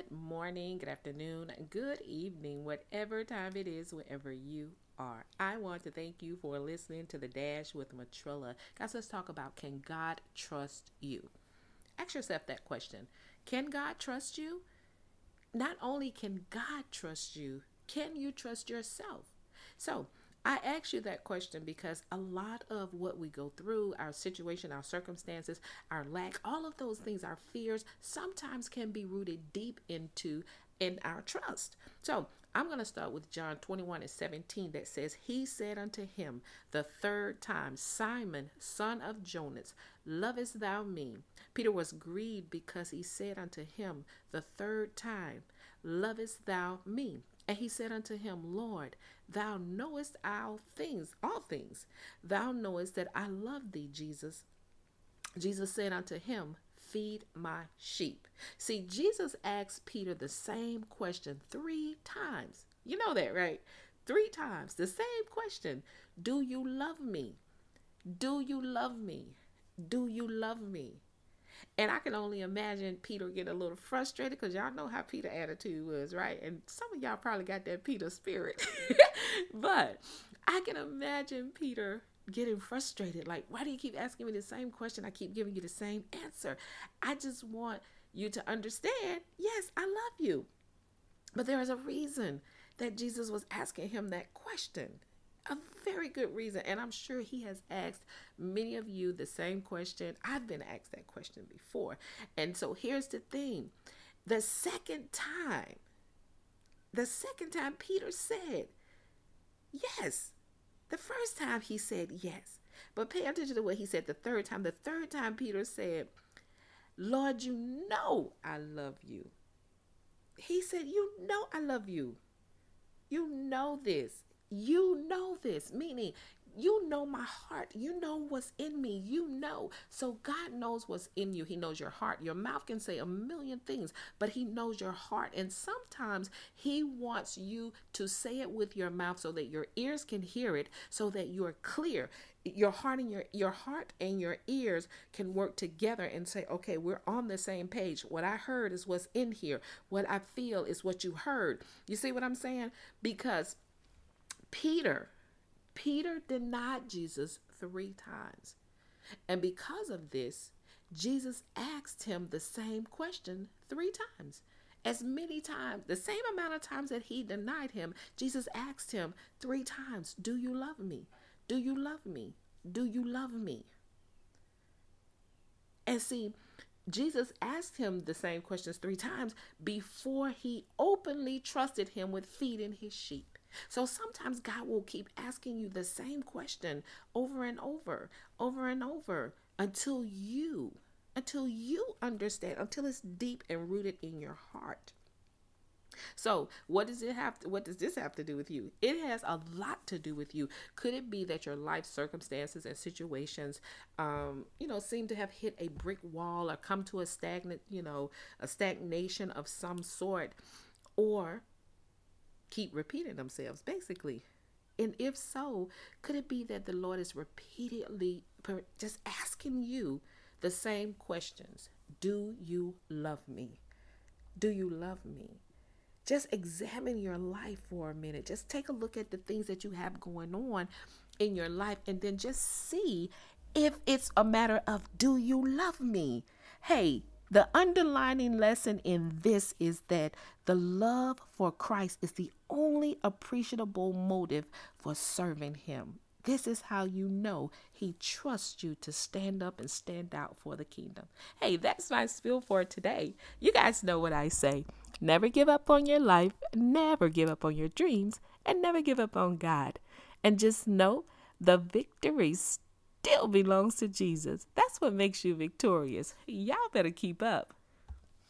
Good morning, good afternoon, good evening, whatever time it is, wherever you are. I want to thank you for listening to the Dash with Matrilla. Guys, let's talk about can God trust you? Ask yourself that question. Can God trust you? Not only can God trust you, can you trust yourself? So, I ask you that question because a lot of what we go through, our situation, our circumstances, our lack, all of those things, our fears, sometimes can be rooted deep into in our trust. So I'm going to start with John 21 and 17 that says, He said unto him the third time, Simon, son of Jonas, lovest thou me? Peter was grieved because he said unto him the third time, Lovest thou me? And he said unto him, Lord, thou knowest all things, all things. Thou knowest that I love thee, Jesus. Jesus said unto him, Feed my sheep. See, Jesus asked Peter the same question three times. You know that, right? Three times. The same question Do you love me? Do you love me? Do you love me? And I can only imagine Peter getting a little frustrated because y'all know how Peter attitude was, right? And some of y'all probably got that Peter spirit. but I can imagine Peter getting frustrated. Like, why do you keep asking me the same question? I keep giving you the same answer. I just want you to understand yes, I love you. But there is a reason that Jesus was asking him that question a very good reason. And I'm sure he has asked many of you the same question. I've been asked that question before. And so here's the thing the second time, the second time Peter said, Yes. The first time he said yes. But pay attention to what he said the third time. The third time Peter said, Lord, you know I love you. He said, You know I love you. You know this. You know this, meaning you know my heart. You know what's in me. You know. So God knows what's in you. He knows your heart. Your mouth can say a million things, but He knows your heart. And sometimes He wants you to say it with your mouth so that your ears can hear it, so that you're clear. Your heart and your your heart and your ears can work together and say, okay, we're on the same page. What I heard is what's in here. What I feel is what you heard. You see what I'm saying? Because Peter, Peter denied Jesus three times. And because of this, Jesus asked him the same question three times. As many times, the same amount of times that he denied him, Jesus asked him three times, Do you love me? Do you love me? Do you love me? And see, Jesus asked him the same questions three times before he openly trusted him with feeding his sheep. So sometimes God will keep asking you the same question over and over, over and over until you until you understand, until it's deep and rooted in your heart. So, what does it have to, what does this have to do with you? It has a lot to do with you. Could it be that your life circumstances and situations um, you know, seem to have hit a brick wall or come to a stagnant, you know, a stagnation of some sort or keep repeating themselves, basically. And if so, could it be that the Lord is repeatedly just asking you the same questions? Do you love me? Do you love me? Just examine your life for a minute. Just take a look at the things that you have going on in your life and then just see if it's a matter of do you love me? Hey, the underlining lesson in this is that the love for Christ is the only appreciable motive for serving Him. This is how you know He trusts you to stand up and stand out for the kingdom. Hey, that's my spiel for today. You guys know what I say never give up on your life, never give up on your dreams, and never give up on God. And just know the victory still belongs to Jesus. That's what makes you victorious. Y'all better keep up.